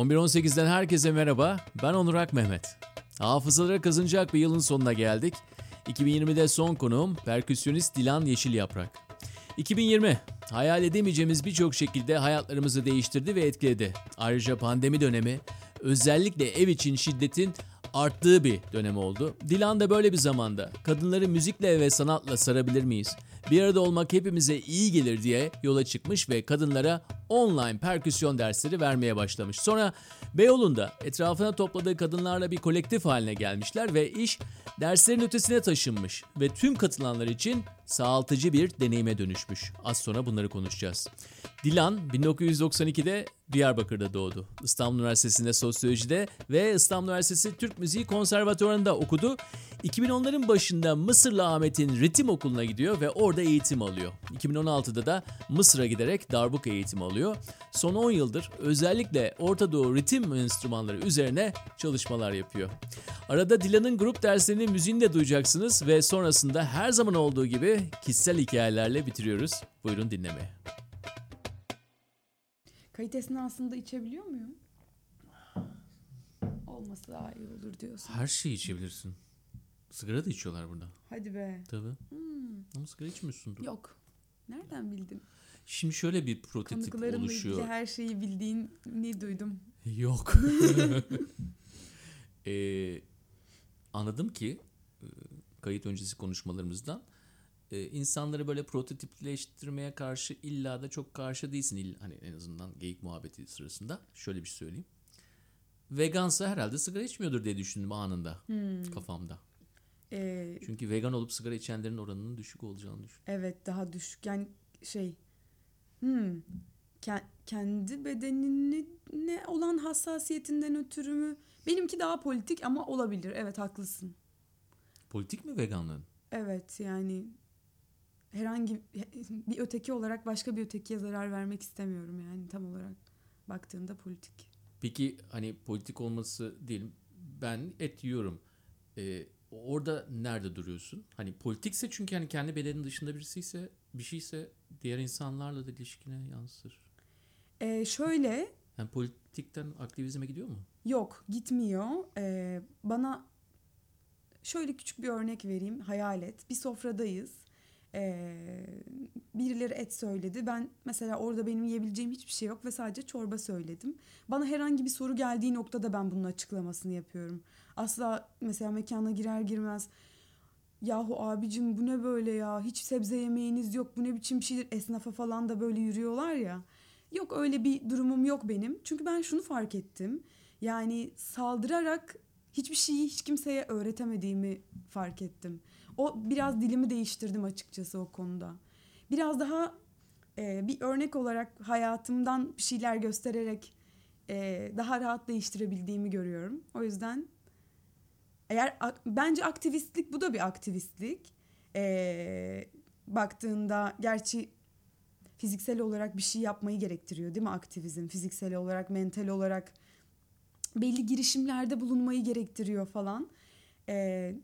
11.18'den herkese merhaba. Ben Onur Ak Mehmet. Hafızalara kazınacak bir yılın sonuna geldik. 2020'de son konuğum perküsyonist Dilan Yeşil Yaprak. 2020 hayal edemeyeceğimiz birçok şekilde hayatlarımızı değiştirdi ve etkiledi. Ayrıca pandemi dönemi özellikle ev için şiddetin arttığı bir dönem oldu. Dilan da böyle bir zamanda kadınları müzikle ve sanatla sarabilir miyiz? Bir arada olmak hepimize iyi gelir diye yola çıkmış ve kadınlara online perküsyon dersleri vermeye başlamış. Sonra Beyoğlu'nda etrafına topladığı kadınlarla bir kolektif haline gelmişler ve iş derslerin ötesine taşınmış ve tüm katılanlar için sağaltıcı bir deneyime dönüşmüş. Az sonra bunları konuşacağız. Dilan 1992'de Diyarbakır'da doğdu. İstanbul Üniversitesi'nde sosyolojide ve İstanbul Üniversitesi Türk Müziği Konservatuvarı'nda okudu. 2010'ların başında Mısırlı Ahmet'in ritim okuluna gidiyor ve orada eğitim alıyor. 2016'da da Mısır'a giderek darbuka eğitimi alıyor. Son 10 yıldır özellikle Orta Doğu ritim enstrümanları üzerine çalışmalar yapıyor. Arada Dilan'ın grup derslerini müziğini de duyacaksınız ve sonrasında her zaman olduğu gibi kişisel hikayelerle bitiriyoruz. Buyurun dinlemeye. Kayıt esnasında içebiliyor muyum? Olması daha iyi olur diyorsun. Her şeyi içebilirsin. Sigara da içiyorlar burada. Hadi be. Tabii. Ama sigara içmiyorsundur. Yok. Nereden bildin? Şimdi şöyle bir prototip oluşuyor. ilgili her şeyi bildiğini duydum. Yok. Ee, anladım ki kayıt öncesi konuşmalarımızdan e, insanları böyle prototipleştirmeye karşı illa da çok karşı değilsin. İlla, hani en azından geyik muhabbeti sırasında. Şöyle bir şey söyleyeyim. Vegansa herhalde sigara içmiyordur diye düşündüm anında kafamda. Ee, Çünkü vegan olup sigara içenlerin oranının düşük olacağını düşündüm. evet daha düşük. Yani şey. Hmm, ke- kendi bedenine olan hassasiyetinden ötürü mü? Benimki daha politik ama olabilir. Evet haklısın. Politik mi veganlığın? Evet yani herhangi bir öteki olarak başka bir ötekiye zarar vermek istemiyorum yani tam olarak baktığında politik. Peki hani politik olması diyelim ben et yiyorum. Ee, orada nerede duruyorsun? Hani politikse çünkü hani kendi bedenin dışında birisiyse bir şeyse diğer insanlarla da ilişkine yansır. Ee, şöyle Yani politikten aktivizme gidiyor mu? yok gitmiyor. Ee, bana şöyle küçük bir örnek vereyim. Hayal et. Bir sofradayız. Ee, birileri et söyledi. Ben mesela orada benim yiyebileceğim hiçbir şey yok ve sadece çorba söyledim. Bana herhangi bir soru geldiği noktada ben bunun açıklamasını yapıyorum. Asla mesela mekana girer girmez yahu abicim bu ne böyle ya hiç sebze yemeğiniz yok bu ne biçim şeydir esnafa falan da böyle yürüyorlar ya. Yok öyle bir durumum yok benim. Çünkü ben şunu fark ettim. Yani saldırarak hiçbir şeyi hiç kimseye öğretemediğimi fark ettim. O biraz dilimi değiştirdim açıkçası o konuda. Biraz daha e, bir örnek olarak hayatımdan bir şeyler göstererek e, daha rahat değiştirebildiğimi görüyorum. O yüzden eğer bence aktivistlik bu da bir aktivistlik. E, baktığında gerçi fiziksel olarak bir şey yapmayı gerektiriyor değil mi aktivizm? Fiziksel olarak, mental olarak belli girişimlerde bulunmayı gerektiriyor falan. Ee,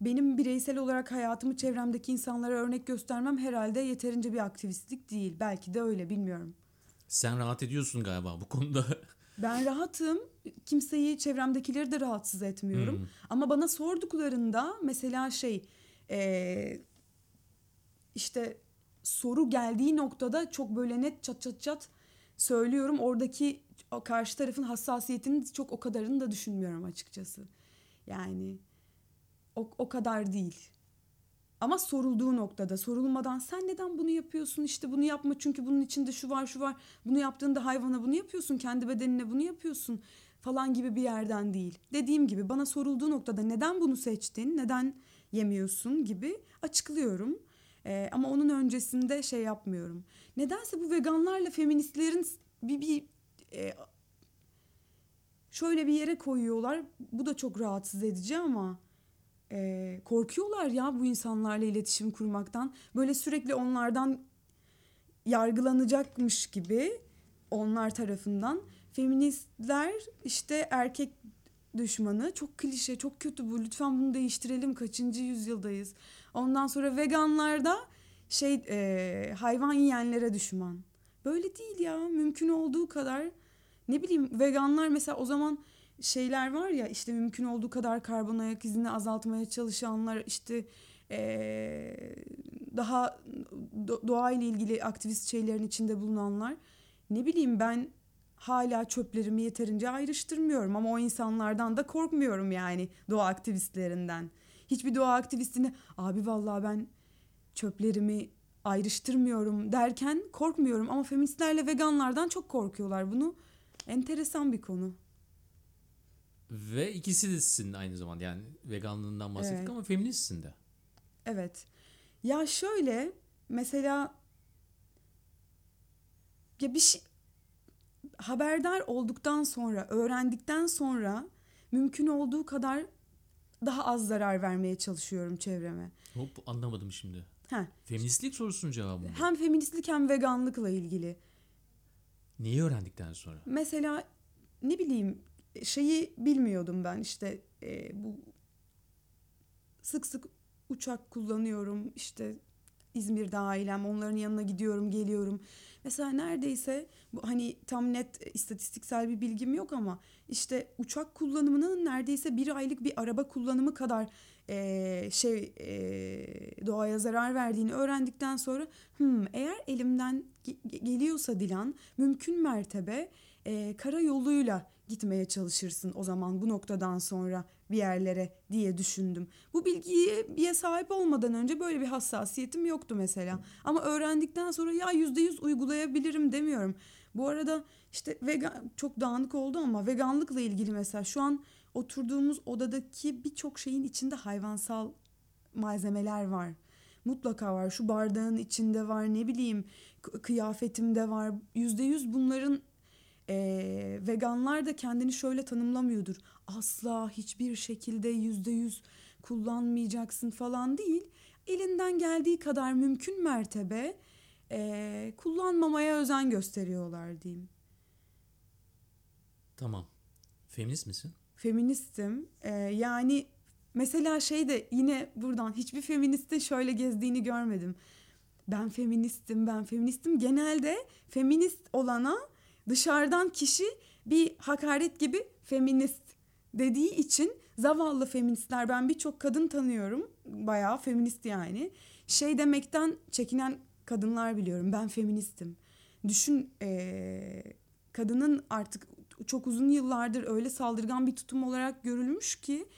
benim bireysel olarak hayatımı çevremdeki insanlara örnek göstermem herhalde yeterince bir aktivistlik değil. Belki de öyle bilmiyorum. Sen rahat ediyorsun galiba bu konuda. Ben rahatım. Kimseyi, çevremdekileri de rahatsız etmiyorum. Ama bana sorduklarında mesela şey eee, işte soru geldiği noktada çok böyle net çat çat çat söylüyorum. Oradaki karşı tarafın hassasiyetinin çok o kadarını da düşünmüyorum açıkçası. Yani o, o kadar değil. Ama sorulduğu noktada sorulmadan sen neden bunu yapıyorsun işte bunu yapma çünkü bunun içinde şu var şu var bunu yaptığında hayvana bunu yapıyorsun kendi bedenine bunu yapıyorsun falan gibi bir yerden değil. Dediğim gibi bana sorulduğu noktada neden bunu seçtin neden yemiyorsun gibi açıklıyorum. Ee, ama onun öncesinde şey yapmıyorum. Nedense bu veganlarla feministlerin bir, bir e, şöyle bir yere koyuyorlar. Bu da çok rahatsız edici ama e, korkuyorlar ya bu insanlarla iletişim kurmaktan. Böyle sürekli onlardan yargılanacakmış gibi onlar tarafından feministler işte erkek düşmanı çok klişe çok kötü bu lütfen bunu değiştirelim kaçıncı yüzyıldayız. Ondan sonra veganlar da şey e, hayvan yiyenlere düşman. Böyle değil ya mümkün olduğu kadar ne bileyim veganlar mesela o zaman şeyler var ya işte mümkün olduğu kadar karbon ayak izini azaltmaya çalışanlar işte ee, daha do- doğayla ilgili aktivist şeylerin içinde bulunanlar ne bileyim ben hala çöplerimi yeterince ayrıştırmıyorum ama o insanlardan da korkmuyorum yani doğa aktivistlerinden. Hiçbir doğa aktivistini abi vallahi ben çöplerimi ayrıştırmıyorum derken korkmuyorum ama feministlerle veganlardan çok korkuyorlar bunu. Enteresan bir konu. Ve ikisi desin aynı zamanda yani veganlığından bahsettik Evet. ama feministsin de. Evet. Ya şöyle mesela ya bir şey haberdar olduktan sonra, öğrendikten sonra mümkün olduğu kadar daha az zarar vermeye çalışıyorum çevreme. Hop anlamadım şimdi. Heh. Feministlik sorusunun cevabı mı? Hem feministlik hem veganlıkla ilgili. Neyi öğrendikten sonra? Mesela ne bileyim şeyi bilmiyordum ben işte e, bu sık sık uçak kullanıyorum işte İzmir'de ailem onların yanına gidiyorum geliyorum. Mesela neredeyse bu hani tam net istatistiksel bir bilgim yok ama işte uçak kullanımının neredeyse bir aylık bir araba kullanımı kadar e, şey e, doğaya zarar verdiğini öğrendikten sonra hmm, eğer elimden ge- geliyorsa Dilan mümkün mertebe e, kara yoluyla gitmeye çalışırsın o zaman bu noktadan sonra bir yerlere diye düşündüm. Bu bilgiye sahip olmadan önce böyle bir hassasiyetim yoktu mesela. Ama öğrendikten sonra ya yüzde yüz uygulayabilirim demiyorum. Bu arada işte vegan çok dağınık oldu ama veganlıkla ilgili mesela şu an oturduğumuz odadaki birçok şeyin içinde hayvansal malzemeler var. Mutlaka var. Şu bardağın içinde var. Ne bileyim kıyafetimde var. Yüzde yüz bunların eee, veganlar da kendini şöyle tanımlamıyordur. Asla hiçbir şekilde yüzde yüz kullanmayacaksın falan değil. Elinden geldiği kadar mümkün mertebe eee, kullanmamaya özen gösteriyorlar diyeyim. Tamam. Feminist misin? feministim. Ee, yani mesela şey de yine buradan hiçbir feministin şöyle gezdiğini görmedim. Ben feministim, ben feministim. Genelde feminist olana dışarıdan kişi bir hakaret gibi feminist dediği için zavallı feministler ben birçok kadın tanıyorum. Bayağı feminist yani. Şey demekten çekinen kadınlar biliyorum. Ben feministim. Düşün ee, kadının artık çok uzun yıllardır öyle saldırgan bir tutum olarak görülmüş ki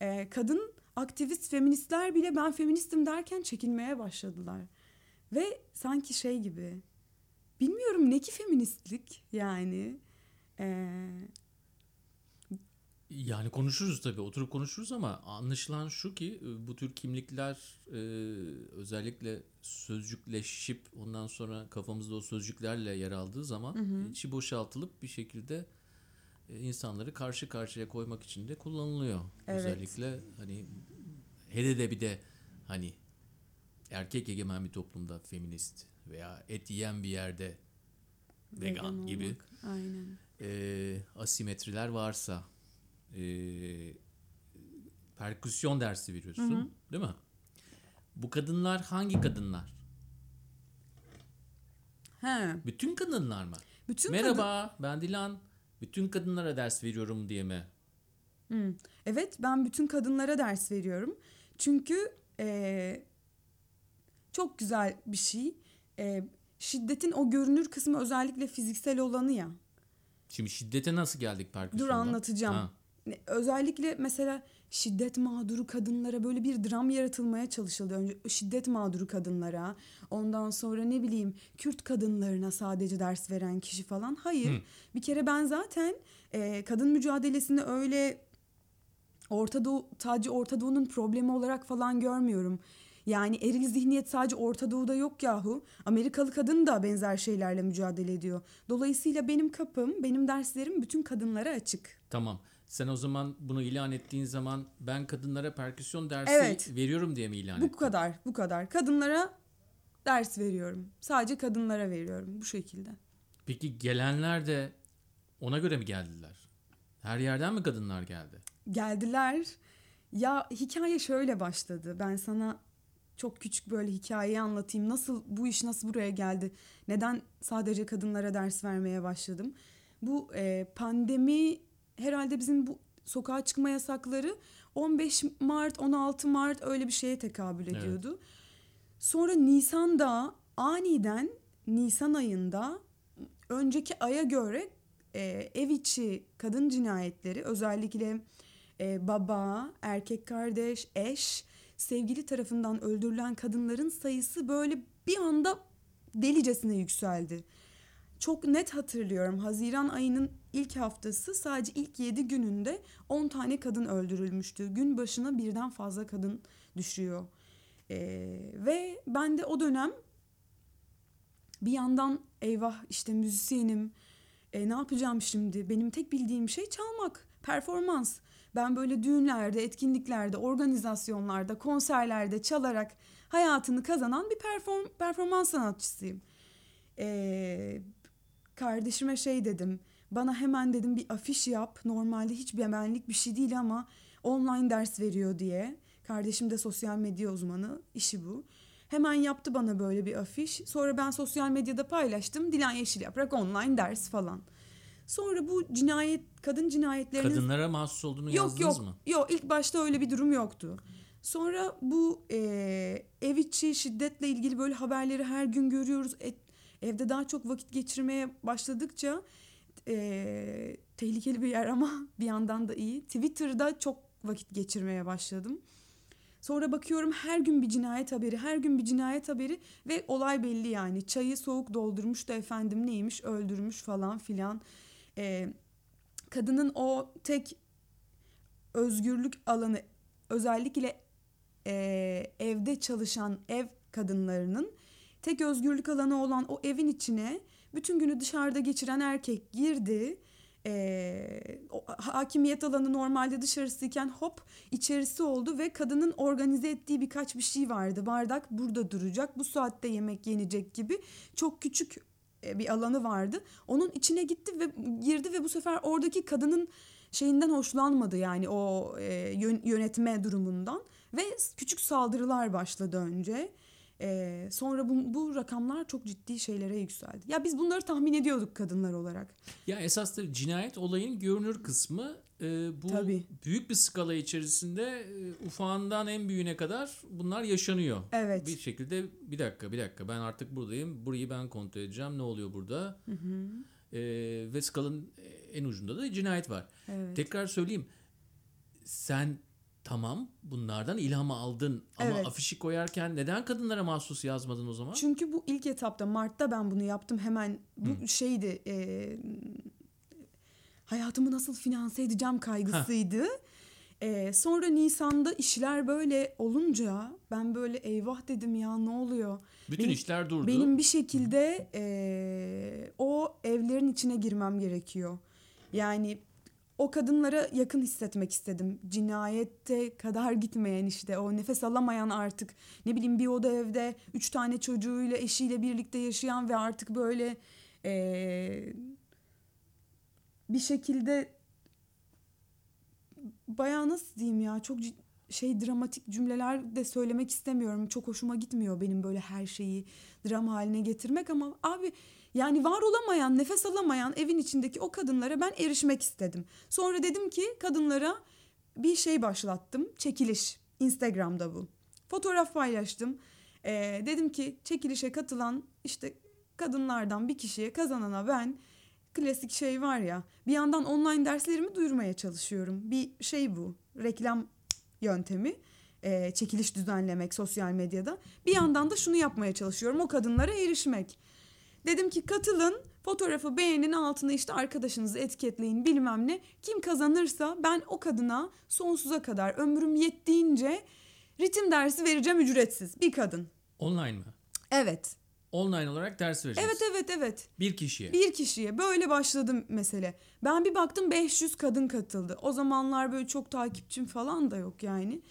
e, kadın aktivist feministler bile ben feministim derken çekinmeye başladılar. Ve sanki şey gibi bilmiyorum ne ki feministlik yani e, Yani konuşuruz tabii oturup konuşuruz ama anlaşılan şu ki e, bu tür kimlikler e, özellikle sözcükleşip ondan sonra kafamızda o sözcüklerle yer aldığı zaman içi boşaltılıp bir şekilde e, insanları karşı karşıya koymak için de kullanılıyor. Evet. Özellikle hani hele de bir de hani erkek egemen bir toplumda feminist veya et yiyen bir yerde vegan, gibi olmak. Aynen. e, asimetriler varsa e, perküsyon dersi veriyorsun değil mi? Bu kadınlar hangi kadınlar? He, Bütün kadınlar mı? bütün Merhaba ben Dilan. Bütün kadınlara ders veriyorum diye mi? Hı. Evet ben bütün kadınlara ders veriyorum. Çünkü eee, çok güzel bir şey. Eee, şiddetin o görünür kısmı özellikle fiziksel olanı ya. Şimdi şiddete nasıl geldik perküsyonda? Dur anlatacağım. Ha, Özellikle mesela şiddet mağduru kadınlara böyle bir dram yaratılmaya çalışıldı. Önce şiddet mağduru kadınlara, ondan sonra ne bileyim Kürt kadınlarına sadece ders veren kişi falan. Hayır. Hı. Bir kere ben zaten e, kadın mücadelesini öyle Orta Doğu, sadece Orta Doğu'nun problemi olarak falan görmüyorum. Yani eril zihniyet sadece Orta Doğu'da yok yahu. Amerikalı kadın da benzer şeylerle mücadele ediyor. Dolayısıyla benim kapım, benim derslerim bütün kadınlara açık. tamam. Sen o zaman bunu ilan ettiğin zaman ben kadınlara perküsyon dersi Evet. veriyorum diye mi ilan Bu ettin? kadar, bu kadar. Kadınlara ders veriyorum. Sadece kadınlara veriyorum bu şekilde. Peki gelenler de ona göre mi geldiler? Her yerden mi kadınlar geldi? Geldiler. Ya hikaye şöyle başladı. Ben sana çok küçük böyle hikayeyi anlatayım. Nasıl bu iş nasıl buraya geldi? Neden sadece kadınlara ders vermeye başladım? bu e, pandemi herhalde bizim bu sokağa çıkma yasakları 15 Mart 16 Mart öyle bir şeye tekabül Evet. ediyordu. Sonra Nisan'da aniden Nisan ayında önceki aya göre e, ev içi kadın cinayetleri özellikle e, baba, erkek kardeş, eş, sevgili tarafından öldürülen kadınların sayısı böyle bir anda delicesine yükseldi. Çok net hatırlıyorum. Haziran ayının ilk haftası sadece ilk 7 gününde 10 tane kadın öldürülmüştü. Gün başına birden fazla kadın düşüyor. Ee, ve ben de o dönem bir yandan eyvah işte müzisyenim e, ne yapacağım şimdi benim tek bildiğim şey çalmak performans ben böyle düğünlerde etkinliklerde organizasyonlarda konserlerde çalarak hayatını kazanan bir perform performans sanatçısıyım Ee, kardeşime şey dedim bana hemen dedim bir afiş yap normalde hiç benlik bir şey değil ama online ders veriyor diye kardeşim de sosyal medya uzmanı işi bu Hemen yaptı bana böyle bir afiş. Sonra ben sosyal medyada paylaştım. Dilan Yeşil Yaprak online ders falan. Sonra bu cinayet, kadın cinayetlerinin... Kadınlara mahsus olduğunu yok yazdınız yok, mı? yok ilk başta öyle bir durum yoktu. Sonra bu e, ev içi şiddetle ilgili böyle haberleri her gün görüyoruz. E, evde daha çok vakit geçirmeye başladıkça e, tehlikeli bir yer ama bir yandan da iyi. Twitter'da çok vakit geçirmeye başladım. Sonra bakıyorum her gün bir cinayet haberi, her gün bir cinayet haberi ve olay belli yani. Çayı soğuk doldurmuş da efendim neymiş öldürmüş falan filan. Ee, kadının o tek özgürlük alanı özellikle e, evde çalışan ev kadınlarının tek özgürlük alanı olan o evin içine bütün günü dışarıda geçiren erkek girdi. Ee, o hakimiyet alanı normalde dışarısıyken hop içerisi oldu ve kadının organize ettiği birkaç bir şey vardı. Bardak burada duracak, bu saatte yemek yenecek gibi çok küçük e, bir alanı vardı. Onun içine gitti ve girdi ve bu sefer oradaki kadının şeyinden hoşlanmadı yani o e, yön- yönetme durumundan ve küçük saldırılar başladı önce. E, sonra bu, bu rakamlar çok ciddi şeylere yükseldi. Ya biz bunları tahmin ediyorduk kadınlar olarak. Ya esas da cinayet olayın görünür kısmı e, bu Tabii. büyük bir skala içerisinde e, ufağından en büyüğüne kadar bunlar yaşanıyor. Evet. Bir şekilde bir dakika bir dakika ben artık buradayım. Burayı ben kontrol edeceğim. Ne oluyor burada? E, ve skalanın en ucunda da cinayet var. Evet. Tekrar söyleyeyim. Sen tamam bunlardan ilhamı aldın ama Evet. afişi koyarken neden kadınlara mahsus yazmadın o zaman? Çünkü bu ilk etapta Mart'ta ben bunu yaptım hemen bu şeydi e, hayatımı nasıl finanse edeceğim kaygısıydı. E, sonra Nisan'da işler böyle olunca ben böyle eyvah dedim ya ne oluyor? Bütün benim- işler durdu. Benim bir şekilde e, o evlerin içine girmem gerekiyor. Yani o kadınlara yakın hissetmek istedim. Cinayette kadar gitmeyen işte o nefes alamayan artık ne bileyim bir oda evde üç tane çocuğuyla eşiyle birlikte yaşayan ve artık böyle e, bir şekilde bayağı nasıl diyeyim ya çok şey dramatik cümleler de söylemek istemiyorum. Çok hoşuma gitmiyor benim böyle her şeyi dram haline getirmek ama abi yani var olamayan, nefes alamayan evin içindeki o kadınlara ben erişmek istedim. Sonra dedim ki kadınlara bir şey başlattım. Çekiliş. Instagram'da bu. Fotoğraf paylaştım. Ee, dedim ki çekilişe katılan işte kadınlardan bir kişiye kazanana ben klasik şey var ya bir yandan online derslerimi duyurmaya çalışıyorum. Bir şey bu reklam yöntemi e, çekiliş düzenlemek sosyal medyada. Bir yandan da şunu yapmaya çalışıyorum o kadınlara erişmek. Dedim ki katılın fotoğrafı beğenin altına işte arkadaşınızı etiketleyin bilmem ne. Kim kazanırsa ben o kadına sonsuza kadar ömrüm yettiğince ritim dersi vereceğim ücretsiz bir kadın. Online mı? Evet. Online olarak ders vereceğiz. Evet evet evet. Bir kişiye. Bir kişiye böyle başladım mesele. Ben bir baktım 500 kadın katıldı. O zamanlar böyle çok takipçim falan da yok yani.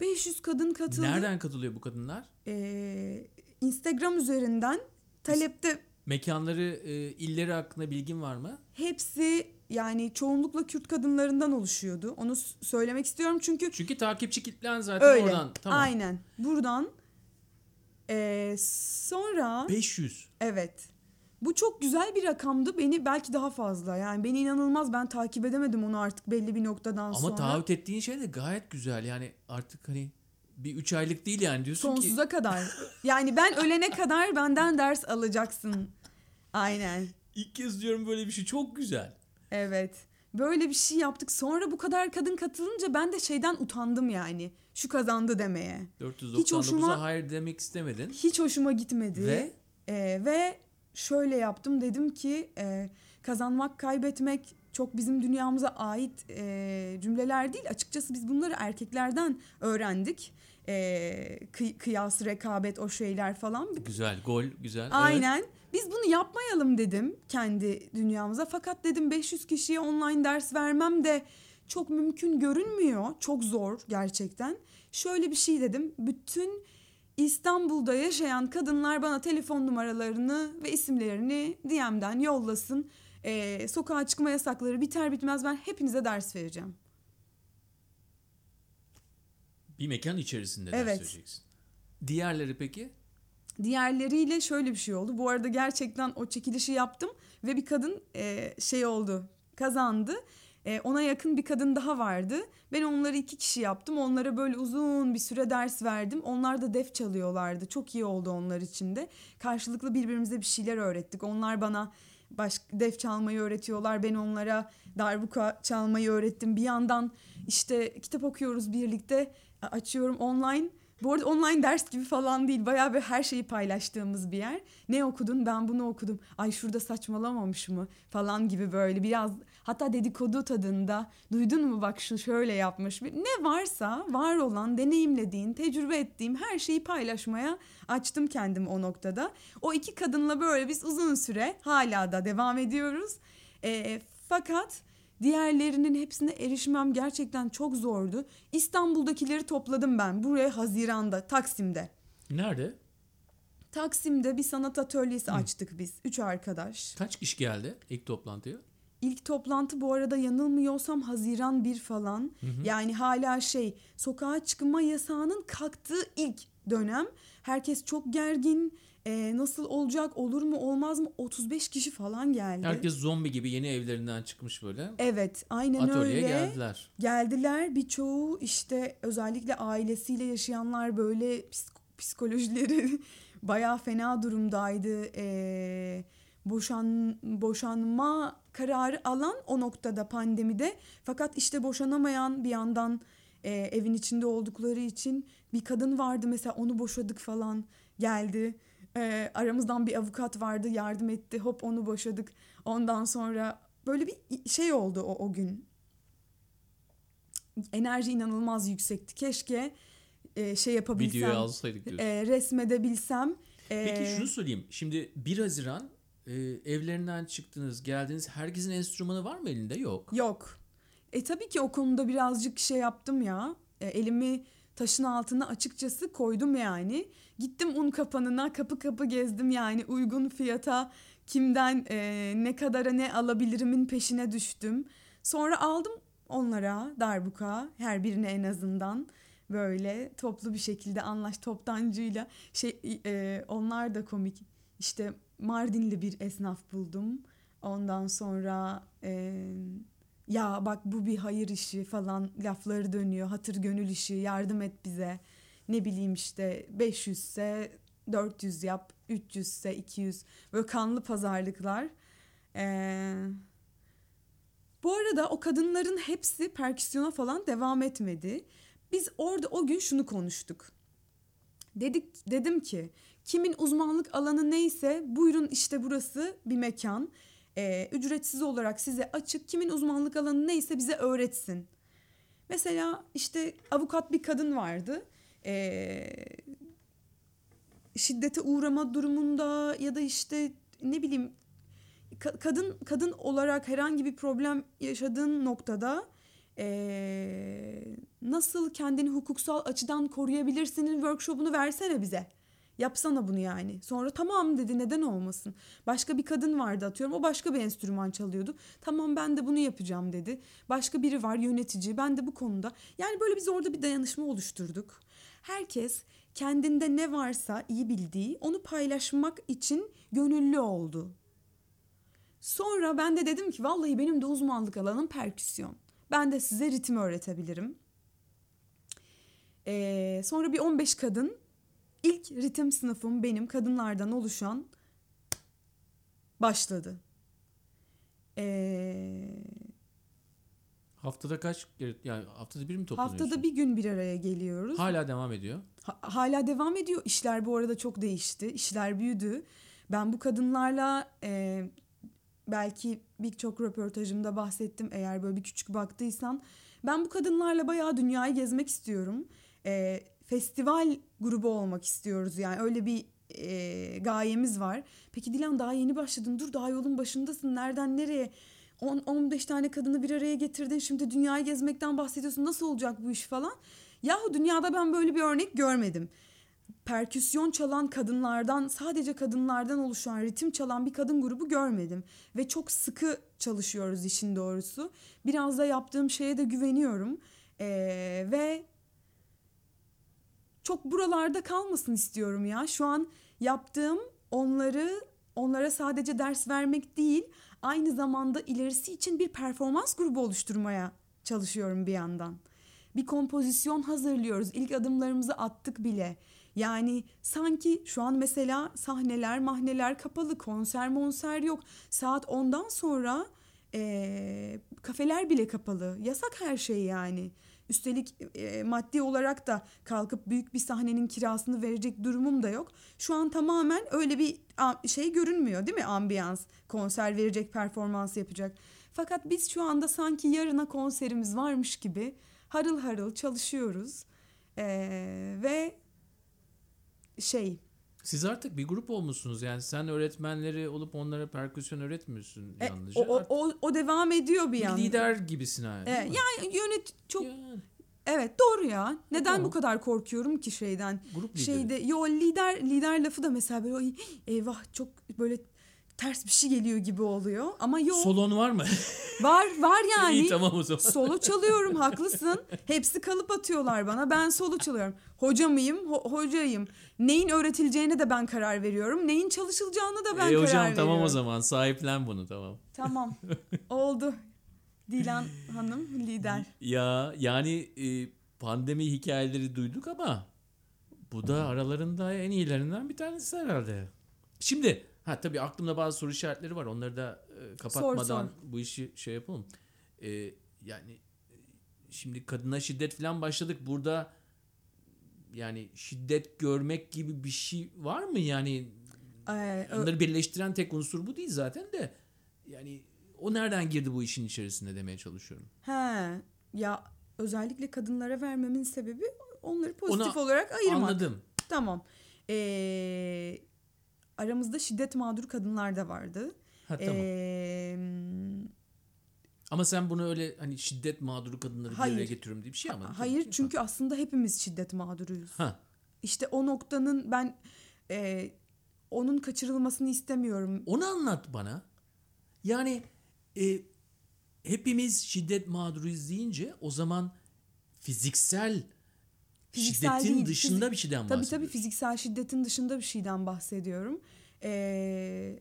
500 kadın katıldı. Nereden katılıyor bu kadınlar? Ee, Instagram üzerinden talepte Mekanları, e, illeri hakkında bilgin var mı? hepsi yani çoğunlukla Kürt kadınlarından oluşuyordu. Onu söylemek istiyorum çünkü Çünkü takipçi kitlen zaten öyle. oradan. Tamam. Aynen. Buradan ee, sonra 500. evet Bu çok güzel bir rakamdı. Beni belki daha fazla. Yani beni inanılmaz ben takip edemedim onu artık belli bir noktadan Ama sonra. taahhüt ettiğin şey de gayet güzel. Yani artık hani bir üç aylık değil yani diyorsun ki. Sonsuza kadar. Yani ben ölene kadar benden ders alacaksın. Aynen. İlk kez diyorum böyle bir şey çok güzel. Evet. Böyle bir şey yaptık. Sonra bu kadar kadın katılınca ben de şeyden utandım yani. Şu kazandı demeye. 499'a hoşuma- hayır demek istemedin. Hiç hoşuma gitmedi. Ve? Ee, ve şöyle yaptım. Dedim ki e, kazanmak, kaybetmek çok bizim dünyamıza ait e, cümleler değil. Açıkçası biz bunları erkeklerden öğrendik. E, kıy- kıyas, rekabet, o şeyler falan. Güzel, gol güzel. Evet. Biz bunu yapmayalım dedim kendi dünyamıza. Fakat dedim 500 kişiye online ders vermem de çok mümkün görünmüyor. Çok zor gerçekten. Şöyle bir şey dedim. Bütün İstanbul'da yaşayan kadınlar bana telefon numaralarını ve isimlerini DM'den yollasın. Ee, sokağa çıkma yasakları biter bitmez ben hepinize ders vereceğim. Bir mekan içerisinde ders Evet. vereceksin. Diğerleri peki? Diğerleriyle şöyle bir şey oldu. Bu arada gerçekten o çekilişi yaptım ve bir kadın e, şey oldu kazandı. E, ona yakın bir kadın daha vardı. Ben onları iki kişi yaptım. Onlara böyle uzun bir süre ders verdim. Onlar da def çalıyorlardı. Çok iyi oldu onlar için de. Karşılıklı birbirimize bir şeyler öğrettik. Onlar bana baş, def çalmayı öğretiyorlar. Ben onlara darbuka çalmayı öğrettim. Bir yandan işte kitap okuyoruz birlikte. Açıyorum online. Bu arada online ders gibi falan değil. Bayağı bir her şeyi paylaştığımız bir yer. Ne okudun? Ben bunu okudum. Ay şurada saçmalamamış mı? Falan gibi böyle biraz hatta dedikodu tadında. Duydun mu bak şu şöyle yapmış. Ne varsa var olan, deneyimlediğin, tecrübe ettiğim her şeyi paylaşmaya açtım kendimi o noktada. O iki kadınla böyle biz uzun süre hala da devam ediyoruz. Ee, fakat Diğerlerinin hepsine erişmem gerçekten çok zordu. İstanbul'dakileri topladım ben buraya Haziran'da Taksim'de. Nerede? Taksim'de bir sanat atölyesi açtık biz. Üç arkadaş. Kaç kişi geldi ilk toplantıya? İlk toplantı bu arada yanılmıyorsam Haziran 1 falan. Yani hala şey sokağa çıkma yasağının kalktığı ilk dönem. Herkes çok gergin. Ee, nasıl olacak olur mu olmaz mı 35 kişi falan geldi. Herkes zombi gibi yeni evlerinden çıkmış böyle. Evet aynen Atölyeye öyle. geldiler. Geldiler birçoğu işte özellikle ailesiyle yaşayanlar böyle psik- psikolojileri bayağı fena durumdaydı. Ee, boşan boşanma kararı alan o noktada pandemide fakat işte boşanamayan bir yandan e, evin içinde oldukları için bir kadın vardı mesela onu boşadık falan geldi. Ee, aramızdan bir avukat vardı yardım etti hop onu boşadık ondan sonra böyle bir şey oldu o, o gün enerji inanılmaz yüksekti. Keşke e, şey yapabilsem. Videoyu alsaydık diyorsun. e, resmedebilsem. E, Peki şunu söyleyeyim. Şimdi 1 Haziran e, evlerinden çıktınız, geldiniz. Herkesin enstrümanı var mı elinde? Yok. Yok. E tabii ki o konuda birazcık şey yaptım ya. E, elimi taşın altına açıkçası koydum yani. Gittim un kapanına kapı kapı gezdim yani uygun fiyata kimden e, ne kadara ne alabilirimin peşine düştüm. Sonra aldım onlara darbuka her birine en azından böyle toplu bir şekilde anlaş toptancıyla şey e, onlar da komik işte Mardinli bir esnaf buldum ondan sonra e, ya bak bu bir hayır işi falan lafları dönüyor hatır gönül işi yardım et bize ne bileyim işte 500 ise 400 yap 300 ise 200 böyle kanlı pazarlıklar Ee, bu arada o kadınların hepsi perküsyona falan devam etmedi. Biz orada o gün şunu konuştuk. Dedik dedim ki kimin uzmanlık alanı neyse buyurun işte burası bir mekan. Ee, ücretsiz olarak size açık kimin uzmanlık alanı neyse bize öğretsin. Mesela işte avukat bir kadın vardı. Ee, şiddete uğrama durumunda ya da işte ne bileyim ka- kadın kadın olarak herhangi bir problem yaşadığın noktada ee, nasıl kendini hukuksal açıdan koruyabilirsinin workshopunu versene bize. Yapsana bunu yani. Sonra tamam dedi neden olmasın. Başka bir kadın vardı atıyorum. O başka bir enstrüman çalıyordu. Tamam ben de bunu yapacağım dedi. Başka biri var yönetici. Ben de bu konuda. Yani böyle biz orada bir dayanışma oluşturduk. Herkes kendinde ne varsa iyi bildiği onu paylaşmak için gönüllü oldu. Sonra ben de dedim ki vallahi benim de uzmanlık alanım perküsyon. Ben de size ritim öğretebilirim. Ee, sonra bir 15 kadın ilk ritim sınıfım benim kadınlardan oluşan başladı. Ee, Haftada kaç yani haftada bir mi toplanıyorsun? haftada bir gün bir araya geliyoruz. Hala devam ediyor. Ha- hala devam ediyor. İşler bu arada çok değişti. İşler büyüdü. Ben bu kadınlarla e, belki birçok röportajımda bahsettim. Eğer böyle bir küçük baktıysan. Ben bu kadınlarla bayağı dünyayı gezmek istiyorum. E, festival grubu olmak istiyoruz. Yani öyle bir e, gayemiz var. Peki Dilan daha yeni başladın. Dur daha yolun başındasın. Nereden nereye? 10-15 tane kadını bir araya getirdin. Şimdi dünyayı gezmekten bahsediyorsun. Nasıl olacak bu iş falan? Yahu dünyada ben böyle bir örnek görmedim. Perküsyon çalan kadınlardan, sadece kadınlardan oluşan, ritim çalan bir kadın grubu görmedim. Ve çok sıkı çalışıyoruz işin doğrusu. Biraz da yaptığım şeye de güveniyorum. Ee, ve çok buralarda kalmasın istiyorum ya. Şu an yaptığım onları onlara sadece ders vermek değil, aynı zamanda ilerisi için bir performans grubu oluşturmaya çalışıyorum bir yandan. Bir kompozisyon hazırlıyoruz. İlk adımlarımızı attık bile. Yani sanki şu an mesela sahneler, mahneler kapalı, konser monser yok. Saat 10'dan sonra eee, kafeler bile kapalı. Yasak her şey yani. Üstelik e, maddi olarak da kalkıp büyük bir sahnenin kirasını verecek durumum da yok. Şu an tamamen öyle bir şey görünmüyor değil mi? Ambiyans, konser verecek, performans yapacak. Fakat biz şu anda sanki yarına konserimiz varmış gibi harıl harıl çalışıyoruz. Ee, ve şey Siz artık bir grup olmuşsunuz. Yani sen öğretmenleri olup onlara perküsyon öğretmiyorsun e, yalnızca. o, o, o, o devam ediyor bir bir yandan. lider gibisin değil mi? yani yönet çok Yani evet doğru ya. Neden tamam. bu kadar korkuyorum ki şeyden? grup lideri. Şeyde yo lider lider lafı da mesela böyle "Ay, eyvah çok böyle ters bir şey geliyor gibi oluyor. Ama yok Solon var mı? var var yani. İyi tamam o zaman. Solo çalıyorum haklısın. Hepsi kalıp atıyorlar bana. Ben solo çalıyorum. Hoca mıyım? Ho- hocayım. Neyin öğretileceğine de ben karar veriyorum. Neyin çalışılacağına da ben E, karar hocam veriyorum. tamam o zaman sahiplen bunu tamam. Tamam. Oldu. Dilan Hanım lider. Ya yani e, pandemi hikayeleri duyduk ama bu da aralarında en iyilerinden bir tanesi herhalde. Şimdi ha tabii aklımda bazı soru işaretleri var. Onları da e, kapatmadan sor. bu işi şey yapalım. E, yani e, şimdi kadına şiddet falan başladık. Burada yani şiddet görmek gibi bir şey var mı? Yani Ee, onları birleştiren tek unsur bu değil zaten de. Yani o nereden girdi bu işin içerisinde demeye çalışıyorum. he. Ya özellikle kadınlara vermemin sebebi onları pozitif Ona olarak ayırmak. Anladım. Tamam. Ee, aramızda şiddet mağdur kadınlar da vardı. Ha tamam. Ee, Ama sen bunu öyle hani şiddet mağduru kadınları bir Hayır. araya getiriyorum diye bir şey ama. hayır çünkü aslında hepimiz şiddet mağduruyuz. Ha. İşte o noktanın ben e, onun kaçırılmasını istemiyorum. Onu anlat bana. Yani e, hepimiz şiddet mağduruyuz deyince o zaman fiziksel, Fiziksel şiddetin değil, dışında fizik- bir şeyden Tabii bahsediyoruz. tabii fiziksel şiddetin dışında bir şeyden bahsediyorum. Ee,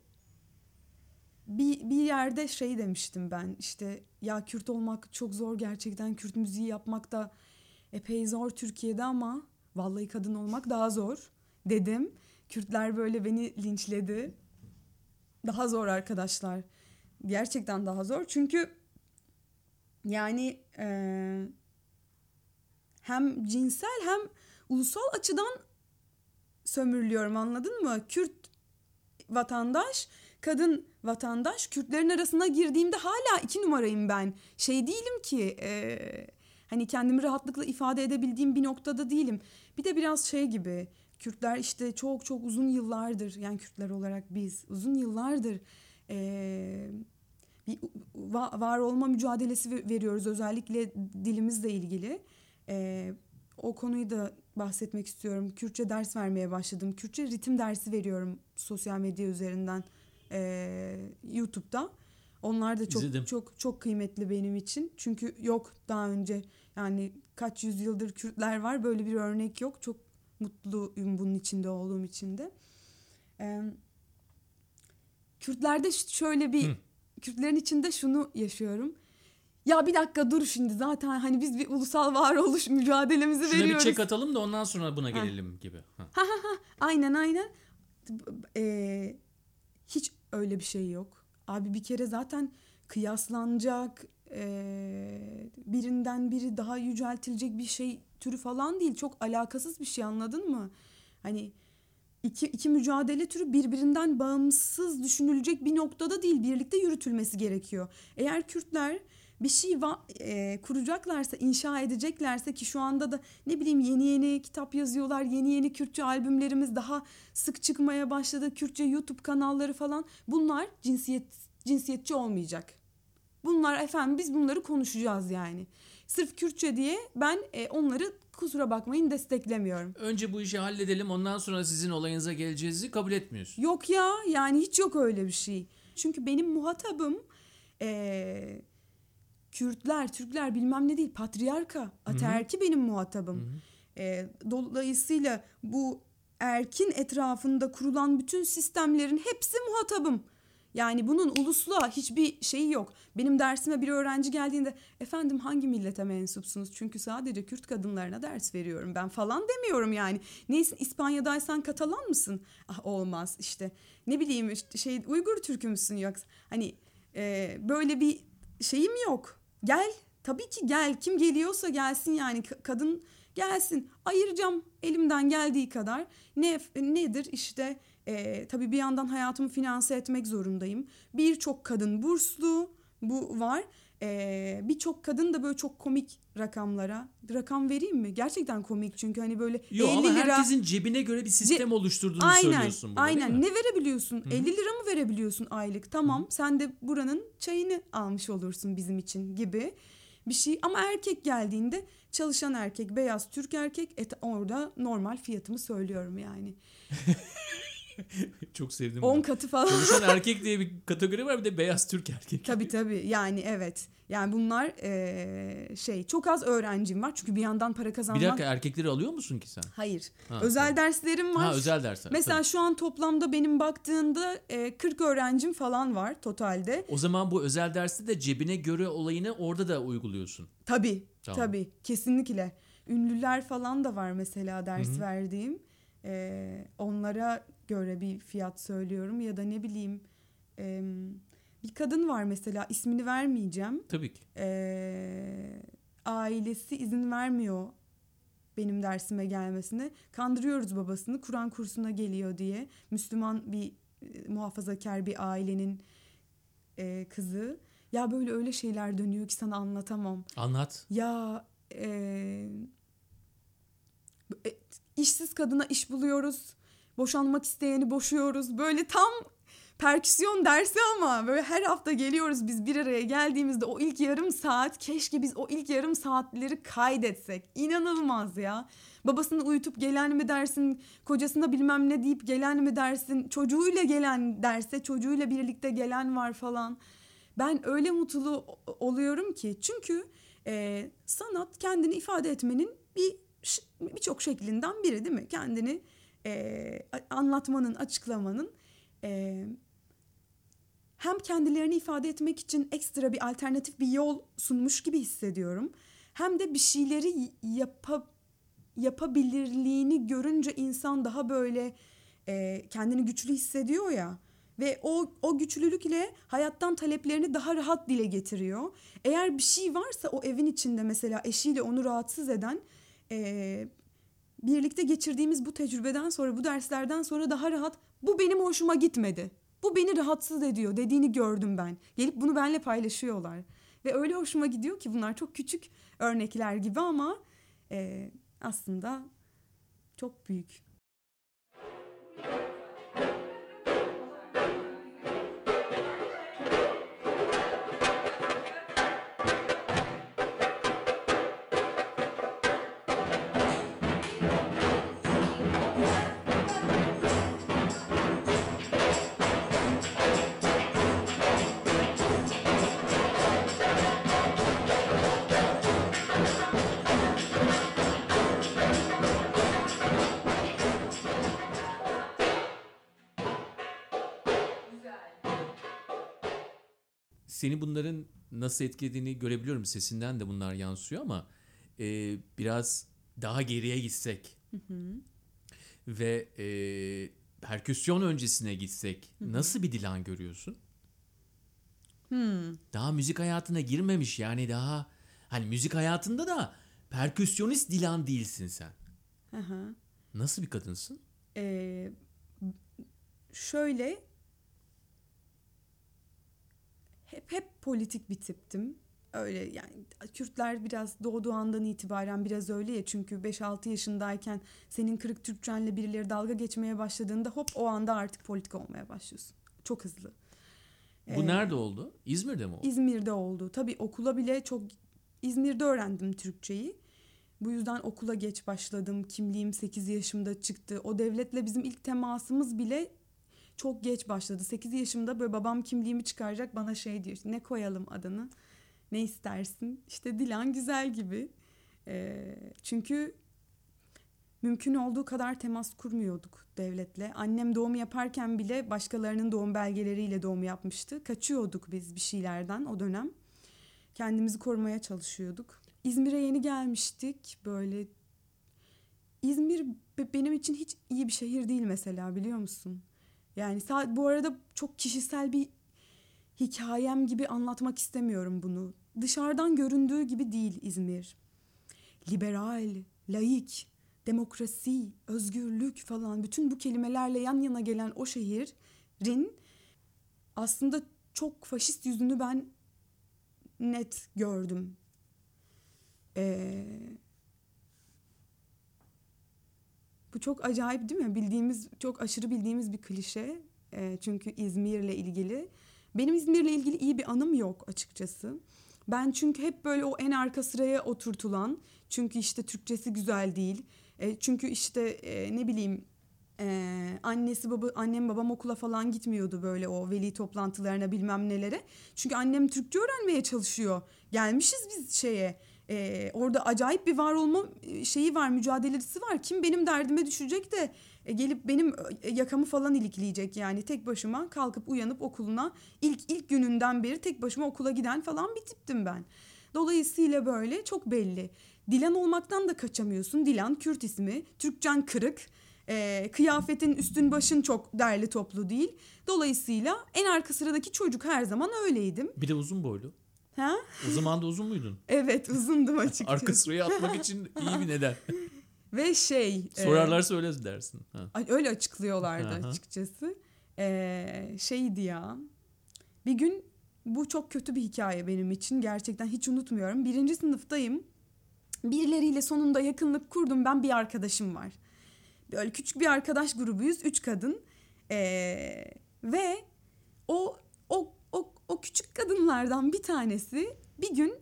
bir, bir yerde şey demiştim ben işte ya Kürt olmak çok zor gerçekten Kürt müziği yapmak da epey zor Türkiye'de ama vallahi kadın olmak daha zor dedim. Kürtler böyle beni linçledi. Daha zor arkadaşlar. Gerçekten daha zor çünkü yani eee, hem cinsel hem ulusal açıdan sömürülüyorum anladın mı? Kürt vatandaş, kadın vatandaş. Kürtlerin arasına girdiğimde hala iki numarayım ben. Şey değilim ki eee, hani kendimi rahatlıkla ifade edebildiğim bir noktada değilim. Bir de biraz şey gibi Kürtler işte çok çok uzun yıllardır yani Kürtler olarak biz uzun yıllardır eee, bir va- var olma mücadelesi ve- veriyoruz özellikle dilimizle ilgili. Eee, o konuyu da bahsetmek istiyorum. Kürtçe ders vermeye başladım. Kürtçe ritim dersi veriyorum sosyal medya üzerinden eee, YouTube'da. Onlar da çok İzledim. çok çok kıymetli benim için. Çünkü yok daha önce yani kaç yüzyıldır Kürtler var böyle bir örnek yok. Çok mutluyum bunun içinde olduğum için de. Eee, Kürtlerde şöyle bir Hı. Kürtlerin içinde şunu yaşıyorum. Ya bir dakika dur şimdi zaten hani biz bir ulusal varoluş mücadelemizi Şuna veriyoruz. bir çek atalım da ondan sonra buna gelelim gibi. Ha. Aynen aynen. Ee, hiç öyle bir şey yok. Abi bir kere zaten kıyaslanacak, ee, birinden biri daha yüceltilecek bir şey türü falan değil. Çok alakasız bir şey anladın mı? Hani iki, iki mücadele türü birbirinden bağımsız düşünülecek bir noktada değil. Birlikte yürütülmesi gerekiyor. Eğer Kürtler bir şey va- e, kuracaklarsa, inşa edeceklerse ki şu anda da ne bileyim yeni yeni kitap yazıyorlar, yeni yeni Kürtçe albümlerimiz daha sık çıkmaya başladı. Kürtçe YouTube kanalları falan. Bunlar cinsiyet cinsiyetçi olmayacak. Bunlar efendim biz bunları konuşacağız yani. Sırf Kürtçe diye ben e, onları kusura bakmayın desteklemiyorum. Önce bu işi halledelim ondan sonra sizin olayınıza geleceğizi kabul etmiyorsun. Yok ya yani hiç yok öyle bir şey. Çünkü benim muhatabım eee, Kürtler, Türkler bilmem ne değil patriarka, ataerki benim muhatabım. Eee, dolayısıyla bu erkin etrafında kurulan bütün sistemlerin hepsi muhatabım. Yani bunun ulusla hiçbir şeyi yok. Benim dersime bir öğrenci geldiğinde efendim hangi millete mensupsunuz? Çünkü sadece Kürt kadınlarına ders veriyorum ben falan demiyorum yani. Neyse İspanya'daysan Katalan mısın? Ah olmaz işte. Ne bileyim işte şey Uygur Türk'ü müsün yoksa? Hani e, böyle bir şeyim yok. Gel. Tabii ki gel. Kim geliyorsa gelsin yani. Ka- kadın gelsin. Ayıracağım elimden geldiği kadar. Ne nedir? İşte e, tabii bir yandan hayatımı finanse etmek zorundayım. Birçok kadın burslu bu var. E, birçok kadın da böyle çok komik rakamlara rakam vereyim mi gerçekten komik çünkü hani böyle Yok 50 ama lira herkesin cebine göre bir sistem oluşturduğunu Aynen, söylüyorsun burada aynen. Ne verebiliyorsun? 50 lira mı verebiliyorsun aylık? Tamam, sen de buranın çayını almış olursun bizim için gibi bir şey. Ama erkek geldiğinde çalışan erkek, beyaz Türk erkek, et, orada normal fiyatımı söylüyorum yani. Çok sevdim 10 bunu. katı falan. Çalışan erkek diye bir kategori var bir de beyaz Türk erkek. Tabii tabii yani evet. Yani bunlar eee, şey çok az öğrencim var çünkü bir yandan para Bir kazanmak. dakika erkekleri alıyor musun ki sen? Hayır. Ha, özel tamam. derslerim var. Ha özel dersler. Mesela tabii. şu an toplamda benim baktığında e, 40 öğrencim falan var totalde. O zaman bu özel derste de cebine göre olayını orada da uyguluyorsun. Tabii, Tamam. tabii. Kesinlikle. Ünlüler falan da var mesela ders verdiğim. Ee, onlara göre bir fiyat söylüyorum ya da ne bileyim e, bir kadın var mesela ismini vermeyeceğim. Tabii ki. Ee, ailesi izin vermiyor benim dersime gelmesine. Kandırıyoruz babasını Kur'an kursuna geliyor diye. Müslüman bir e, muhafazakar bir ailenin e, kızı. Ya böyle öyle şeyler dönüyor ki sana anlatamam. Anlat. Ya e, e, işsiz kadına iş buluyoruz. Boşanmak isteyeni boşuyoruz. Böyle tam perküsyon dersi ama böyle her hafta geliyoruz biz bir araya geldiğimizde o ilk yarım saat keşke biz o ilk yarım saatleri kaydetsek. İnanılmaz ya. Babasını uyutup gelen mi dersin, kocasına bilmem ne deyip gelen mi dersin, çocuğuyla gelen derse çocuğuyla birlikte gelen var falan. Ben öyle mutlu oluyorum ki çünkü e, sanat kendini ifade etmenin bir birçok şeklinden biri değil mi? Kendini e, anlatmanın, açıklamanın e, hem kendilerini ifade etmek için ekstra bir alternatif bir yol sunmuş gibi hissediyorum. Hem de bir şeyleri yapa, yapabilirliğini görünce insan daha böyle e, kendini güçlü hissediyor ya ve o o güçlülükle hayattan taleplerini daha rahat dile getiriyor. Eğer bir şey varsa o evin içinde mesela eşiyle onu rahatsız eden e, birlikte geçirdiğimiz bu tecrübeden sonra bu derslerden sonra daha rahat bu benim hoşuma gitmedi. Bu beni rahatsız ediyor dediğini gördüm ben. Gelip bunu benimle paylaşıyorlar. Ve öyle hoşuma gidiyor ki bunlar çok küçük örnekler gibi ama e, aslında çok büyük. Seni bunların nasıl etkilediğini görebiliyorum. Sesinden de bunlar yansıyor ama e, biraz daha geriye gitsek ve e, perküsyon öncesine gitsek nasıl bir Dilan görüyorsun? Hmm. Daha müzik hayatına girmemiş yani daha hani müzik hayatında da perküsyonist Dilan değilsin sen. Hı hı. Nasıl bir kadınsın? Ee, şöyle hep hep politik bir tiptim. Öyle yani Kürtler biraz doğduğu andan itibaren biraz öyle ya çünkü 5-6 yaşındayken senin kırık Türkçenle birileri dalga geçmeye başladığında hop o anda artık politik olmaya başlıyorsun. Çok hızlı. Bu Ee, nerede oldu? İzmir'de mi oldu? İzmir'de oldu. Tabii okula bile çok İzmir'de öğrendim Türkçeyi. Bu yüzden okula geç başladım. Kimliğim 8 yaşımda çıktı. O devletle bizim ilk temasımız bile çok geç başladı. 8 yaşımda böyle babam kimliğimi çıkaracak bana şey diyor. Ne koyalım adını? Ne istersin? İşte Dilan güzel gibi. Ee, çünkü mümkün olduğu kadar temas kurmuyorduk devletle. Annem doğum yaparken bile başkalarının doğum belgeleriyle doğum yapmıştı. Kaçıyorduk biz bir şeylerden o dönem. Kendimizi korumaya çalışıyorduk. İzmir'e yeni gelmiştik. Böyle İzmir be- benim için hiç iyi bir şehir değil mesela biliyor musun? Yani bu arada çok kişisel bir hikayem gibi anlatmak istemiyorum bunu. Dışarıdan göründüğü gibi değil İzmir. Liberal, laik, demokrasi, özgürlük falan bütün bu kelimelerle yan yana gelen o şehrin aslında çok faşist yüzünü ben net gördüm. Ee, bu çok acayip değil mi? Bildiğimiz, çok aşırı bildiğimiz bir klişe. Ee, çünkü İzmir'le ilgili. Benim İzmir'le ilgili iyi bir anım yok açıkçası. Ben çünkü hep böyle o en arka sıraya oturtulan, çünkü işte Türkçesi güzel değil, e, çünkü işte e, ne bileyim e, annesi baba annem babam okula falan gitmiyordu böyle o veli toplantılarına bilmem nelere. Çünkü annem Türkçe öğrenmeye çalışıyor. Gelmişiz biz şeye. E, orada acayip bir var olma e, şeyi var, mücadelesi var. Kim benim derdime düşecek de e, gelip benim e, yakamı falan ilikleyecek yani tek başıma kalkıp uyanıp okuluna ilk ilk gününden beri tek başıma okula giden falan bir tiptim ben. Dolayısıyla böyle çok belli. Dilan olmaktan da kaçamıyorsun. Dilan Kürt ismi. Türkçen kırık. E, kıyafetin üstün başın çok derli toplu değil. Dolayısıyla en arka sıradaki çocuk her zaman öyleydim. Bir de uzun boylu. Ha? O zaman da uzun muydun? Evet uzundum açıkçası. Arka sıraya atmak için iyi bir neden. Ve şey... e, Sorarlarsa öyle dersin. Ha. Öyle açıklıyorlardı Aha. açıkçası. Ee, şeydi ya. Bir gün bu çok kötü bir hikaye benim için. Gerçekten hiç unutmuyorum. Birinci sınıftayım. Birileriyle sonunda yakınlık kurdum. Ben bir arkadaşım var. Böyle küçük bir arkadaş grubuyuz. Üç kadın. Ee, ve o, o, o, o küçük kadınlardan bir tanesi bir gün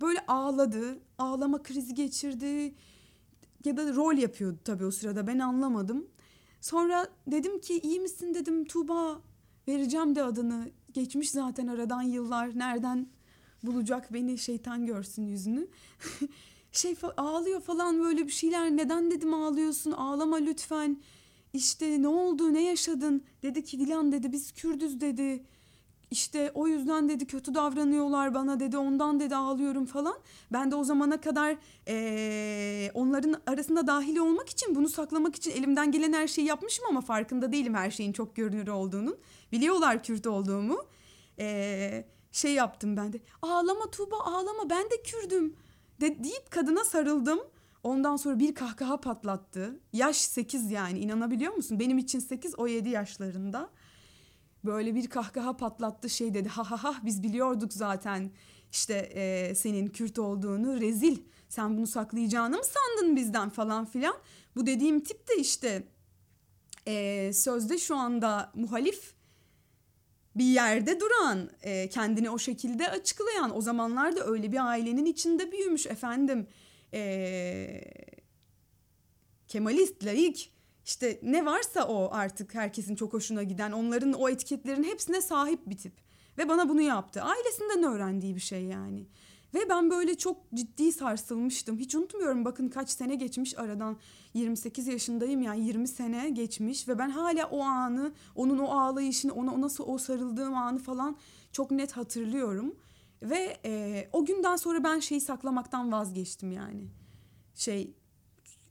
böyle ağladı. Ağlama krizi geçirdi ya da rol yapıyordu tabii o sırada ben anlamadım. Sonra dedim ki iyi misin dedim Tuğba vereceğim de adını. Geçmiş zaten aradan yıllar nereden bulacak beni şeytan görsün yüzünü. şey ağlıyor falan böyle bir şeyler neden dedim ağlıyorsun ağlama lütfen. İşte ne oldu ne yaşadın dedi ki Dilan dedi biz Kürdüz dedi. İşte o yüzden dedi kötü davranıyorlar bana dedi ondan dedi ağlıyorum falan. Ben de o zamana kadar eee, onların arasında dahil olmak için bunu saklamak için elimden gelen her şeyi yapmışım ama farkında değilim her şeyin çok görünür olduğunun. Biliyorlar Kürt olduğumu. Eee, şey yaptım ben de ağlama Tuğba ağlama ben de Kürdüm de, deyip kadına sarıldım. Ondan sonra bir kahkaha patlattı. Yaş 8 yani inanabiliyor musun? Benim için 8 o 7 yaşlarında. Böyle bir kahkaha patlattı şey dedi ha ha ha biz biliyorduk zaten işte e, senin Kürt olduğunu rezil sen bunu saklayacağını mı sandın bizden falan filan. Bu dediğim tip de işte e, sözde şu anda muhalif bir yerde duran, e, kendini o şekilde açıklayan, o zamanlarda öyle bir ailenin içinde büyümüş efendim. E, Kemalist, laik, işte ne varsa o artık herkesin çok hoşuna giden, onların o etiketlerin hepsine sahip bir tip. Ve bana bunu yaptı. Ailesinden öğrendiği bir şey yani. Ve ben böyle çok ciddi sarsılmıştım. Hiç unutmuyorum bakın kaç sene geçmiş aradan. 28 yaşındayım yani 20 sene geçmiş ve ben hala o anı, onun o ağlayışını, ona o nasıl o sarıldığım anı falan çok net hatırlıyorum. Ve e, o günden sonra ben şeyi saklamaktan vazgeçtim yani. Şey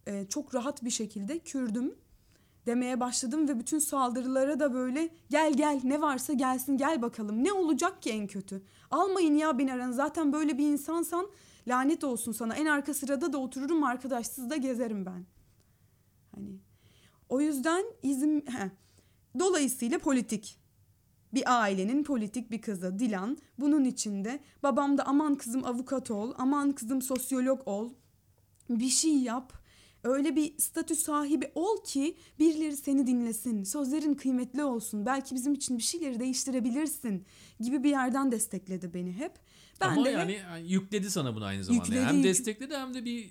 e, çok rahat bir şekilde Kürdüm demeye başladım ve bütün saldırılara da böyle gel gel ne varsa gelsin gel bakalım. Ne olacak ki en kötü? Almayın ya beni aranı zaten böyle bir insansan lanet olsun sana. En arka sırada da otururum arkadaşsız da gezerim ben. Hani o yüzden izin he. dolayısıyla politik bir ailenin politik bir kızı Dilan. Bunun içinde babam da aman kızım avukat ol, aman kızım sosyolog ol. Bir şey yap. Öyle bir statü sahibi ol ki birileri seni dinlesin. Sözlerin kıymetli olsun. Belki bizim için bir şeyleri değiştirebilirsin gibi bir yerden destekledi beni hep. Ben Ama de yani yükledi sana bunu aynı zamanda. Yükledi, hem destekledi hem de bir,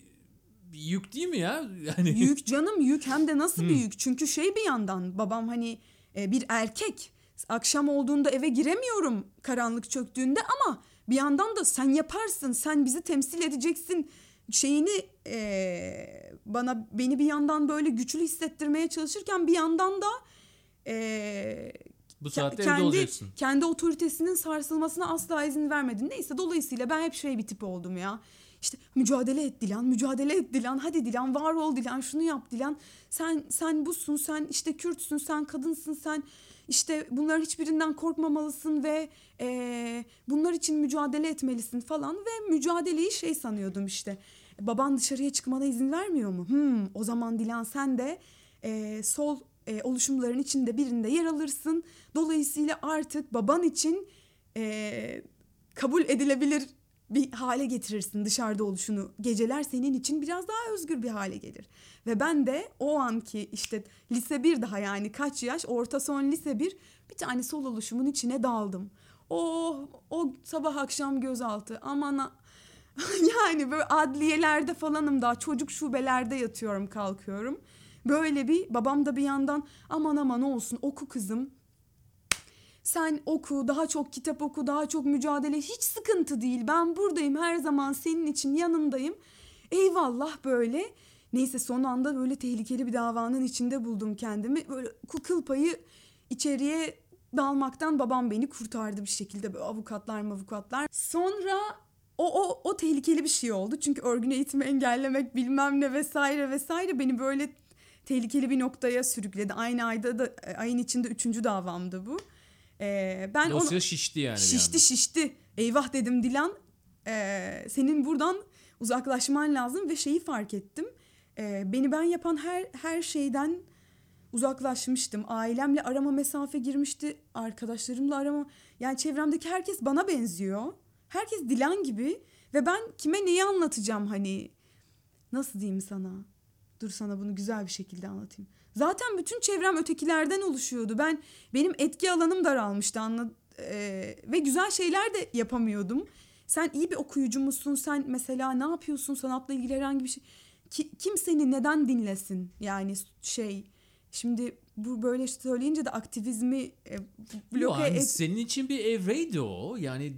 bir yük değil mi ya? Yani yük canım yük hem de nasıl bir yük? Çünkü şey bir yandan babam hani e, bir erkek akşam olduğunda eve giremiyorum karanlık çöktüğünde ama bir yandan da sen yaparsın sen bizi temsil edeceksin şeyini e, bana beni bir yandan böyle güçlü hissettirmeye çalışırken bir yandan da e, bu saatte kendi, evde olacaksın. Kendi otoritesinin sarsılmasına asla izin vermedin. Neyse dolayısıyla ben hep şey bir tip oldum ya. İşte mücadele et Dilan, mücadele et Dilan. Hadi Dilan, var ol Dilan, şunu yap Dilan. Sen sen busun, sen işte Kürtsün, sen kadınsın, sen işte bunların hiçbirinden korkmamalısın ve e, bunlar için mücadele etmelisin falan ve mücadeleyi şey sanıyordum işte baban dışarıya çıkmana izin vermiyor mu? Hmm, o zaman Dilan sen de e, sol e, oluşumların içinde birinde yer alırsın. Dolayısıyla artık baban için e, kabul edilebilir bir hale getirirsin dışarıda oluşunu. Geceler senin için biraz daha özgür bir hale gelir. Ve ben de o anki işte lise bir daha yani kaç yaş orta son lise bir bir tane sol oluşumun içine daldım. Oh o sabah akşam gözaltı aman yani böyle adliyelerde falanım daha çocuk şubelerde yatıyorum kalkıyorum. Böyle bir babam da bir yandan aman aman olsun oku kızım. Sen oku, daha çok kitap oku, daha çok mücadele hiç sıkıntı değil. Ben buradayım her zaman senin için yanındayım. Eyvallah böyle. Neyse son anda böyle tehlikeli bir davanın içinde buldum kendimi. Böyle kıl payı içeriye dalmaktan babam beni kurtardı bir şekilde böyle avukatlar avukatlar. Sonra o, o, o tehlikeli bir şey oldu. Çünkü örgün eğitimi engellemek bilmem ne vesaire vesaire beni böyle tehlikeli bir noktaya sürükledi. Aynı ayda da ayın içinde üçüncü davamdı bu. Ee, ben Dosya onu, şişti yani. Şişti şişti. Eyvah dedim Dilan. Ee, senin buradan uzaklaşman lazım ve şeyi fark ettim. Ee, beni ben yapan her her şeyden uzaklaşmıştım. Ailemle arama mesafe girmişti. Arkadaşlarımla arama yani çevremdeki herkes bana benziyor. Herkes Dilan gibi ve ben kime neyi anlatacağım hani nasıl diyeyim sana? Dur sana bunu güzel bir şekilde anlatayım. Zaten bütün çevrem ötekilerden oluşuyordu. Ben benim etki alanım daralmıştı anla ee, ve güzel şeyler de yapamıyordum. Sen iyi bir okuyucu musun? Sen mesela ne yapıyorsun? Sanatla ilgili herhangi bir şey. Ki, kim seni neden dinlesin? Yani şey şimdi bu böyle söyleyince de aktivizmi e, bloke yani et... Senin için bir evreydi o. Yani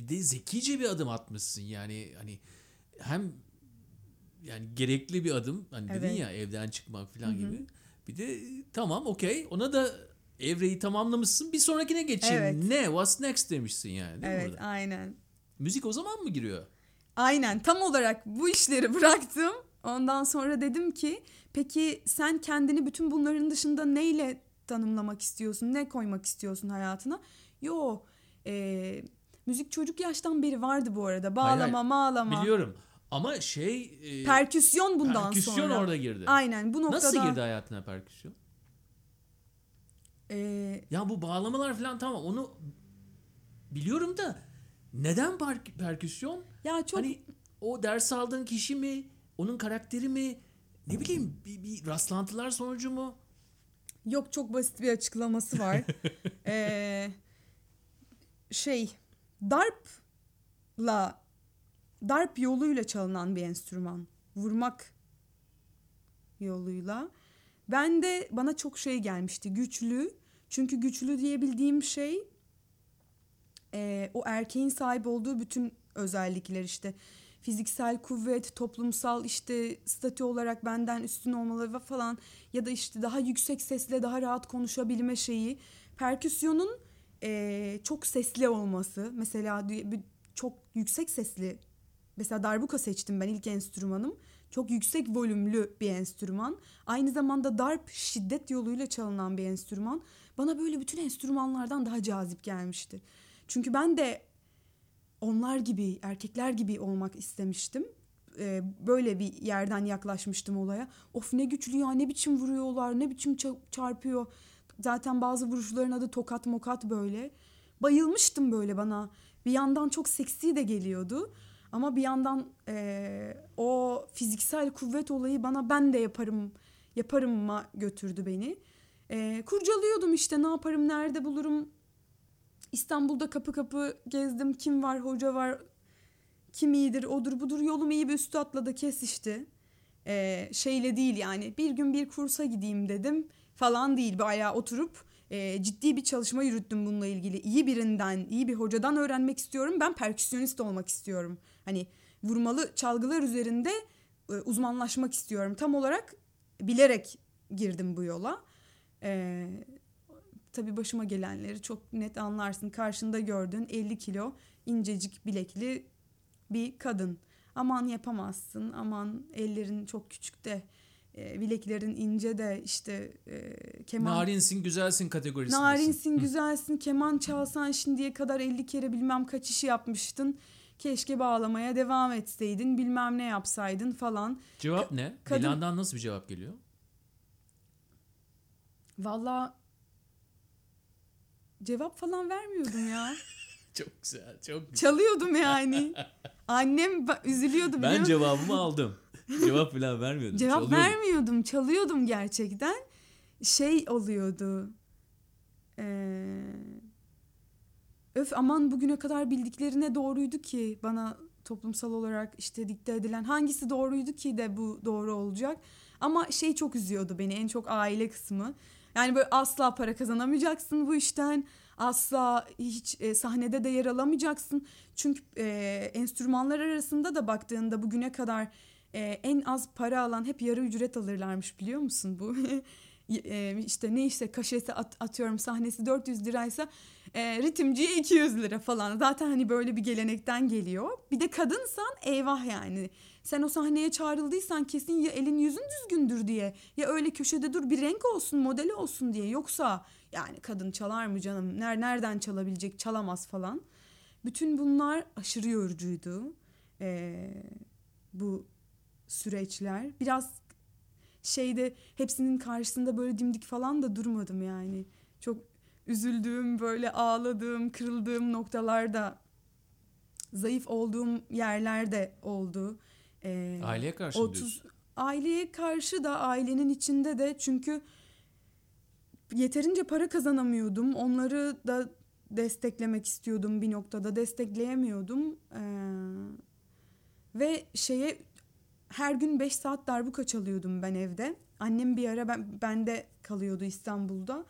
bir de zekice bir adım atmışsın yani hani hem yani gerekli bir adım hani evet. dedin ya evden çıkmak falan Hı-hı. gibi. Bir de tamam okey ona da evreyi tamamlamışsın bir sonrakine geçeyim. Evet. Ne what's next demişsin yani değil evet, mi aynen. Müzik o zaman mı giriyor? Aynen tam olarak bu işleri bıraktım. Ondan sonra dedim ki peki sen kendini bütün bunların dışında neyle tanımlamak istiyorsun? Ne koymak istiyorsun hayatına? Yo e, Müzik çocuk yaştan beri vardı bu arada. Bağlama, hayır, hayır. mağlama. Biliyorum. Ama şey... E, perküsyon bundan perküsyon sonra. Perküsyon orada girdi. Aynen bu noktada... Nasıl girdi hayatına perküsyon? Ee... Ya bu bağlamalar falan tamam onu biliyorum da neden per- perküsyon? Ya çok... Hani o ders aldığın kişi mi? Onun karakteri mi? Ne bileyim bir, bir rastlantılar sonucu mu? Yok çok basit bir açıklaması var. ee, şey darpla darp yoluyla çalınan bir enstrüman. Vurmak yoluyla. Ben de bana çok şey gelmişti. Güçlü. Çünkü güçlü diyebildiğim şey e, o erkeğin sahip olduğu bütün özellikler işte fiziksel kuvvet, toplumsal işte statü olarak benden üstün olmaları falan ya da işte daha yüksek sesle daha rahat konuşabilme şeyi. Perküsyonun e, çok sesli olması mesela çok yüksek sesli mesela darbuka seçtim ben ilk enstrümanım. Çok yüksek volümlü bir enstrüman. Aynı zamanda darp şiddet yoluyla çalınan bir enstrüman. Bana böyle bütün enstrümanlardan daha cazip gelmişti. Çünkü ben de onlar gibi, erkekler gibi olmak istemiştim. Böyle bir yerden yaklaşmıştım olaya. Of ne güçlü ya, ne biçim vuruyorlar, ne biçim çarpıyor. Zaten bazı vuruşların adı tokat mokat böyle. Bayılmıştım böyle bana. Bir yandan çok seksi de geliyordu. Ama bir yandan e, o fiziksel kuvvet olayı bana ben de yaparım yaparımma götürdü beni. E, kurcalıyordum işte ne yaparım nerede bulurum. İstanbul'da kapı kapı gezdim kim var hoca var kim iyidir odur budur yolum iyi bir üstü atladı kesişti. E, şeyle değil yani bir gün bir kursa gideyim dedim falan değil bayağı oturup e, ciddi bir çalışma yürüttüm bununla ilgili. İyi birinden, iyi bir hocadan öğrenmek istiyorum. Ben perküsyonist olmak istiyorum. Hani vurmalı çalgılar üzerinde e, uzmanlaşmak istiyorum. Tam olarak bilerek girdim bu yola. E, tabii başıma gelenleri çok net anlarsın. Karşında gördüğün 50 kilo incecik bilekli bir kadın. Aman yapamazsın, aman ellerin çok küçük de e, bileklerin ince de işte e, keman... Narinsin güzelsin kategorisi. Narinsin güzelsin keman çalsan şimdiye kadar 50 kere bilmem kaç işi yapmıştın. Keşke bağlamaya devam etseydin bilmem ne yapsaydın falan. Cevap ne? Kadın... Dilan'dan nasıl bir cevap geliyor? Valla cevap falan vermiyordum ya. çok güzel, çok güzel. Çalıyordum yani. Annem üzülüyordu Ben cevabımı aldım. Cevap falan vermiyordum. Cevap çalıyordum. vermiyordum. Çalıyordum gerçekten. Şey oluyordu. Ee, öf aman bugüne kadar bildiklerine doğruydu ki bana toplumsal olarak işte dikte edilen hangisi doğruydu ki de bu doğru olacak. Ama şey çok üzüyordu beni en çok aile kısmı. Yani böyle asla para kazanamayacaksın bu işten. Asla hiç e, sahnede de yer alamayacaksın. Çünkü e, enstrümanlar arasında da baktığında bugüne kadar e, en az para alan hep yarı ücret alırlarmış biliyor musun bu? e, işte ne işte kaşesi at, atıyorum sahnesi 400 liraysa e, ritimciye 200 lira falan. Zaten hani böyle bir gelenekten geliyor. Bir de kadınsan eyvah yani. Sen o sahneye çağrıldıysan kesin ya elin yüzün düzgündür diye ya öyle köşede dur bir renk olsun modeli olsun diye. Yoksa yani kadın çalar mı canım? Nereden çalabilecek? Çalamaz falan. Bütün bunlar aşırı yorucuydu. Ee, bu süreçler. Biraz şeyde hepsinin karşısında böyle dimdik falan da durmadım yani. Çok üzüldüğüm, böyle ağladığım, kırıldığım noktalarda zayıf olduğum yerlerde oldu. Ee, aileye karşı 30 diyorsun. Aileye karşı da ailenin içinde de çünkü yeterince para kazanamıyordum. Onları da desteklemek istiyordum bir noktada. Destekleyemiyordum. Ee, ve şeye her gün 5 saat darbuka çalıyordum ben evde. Annem bir ara ben bende kalıyordu İstanbul'da.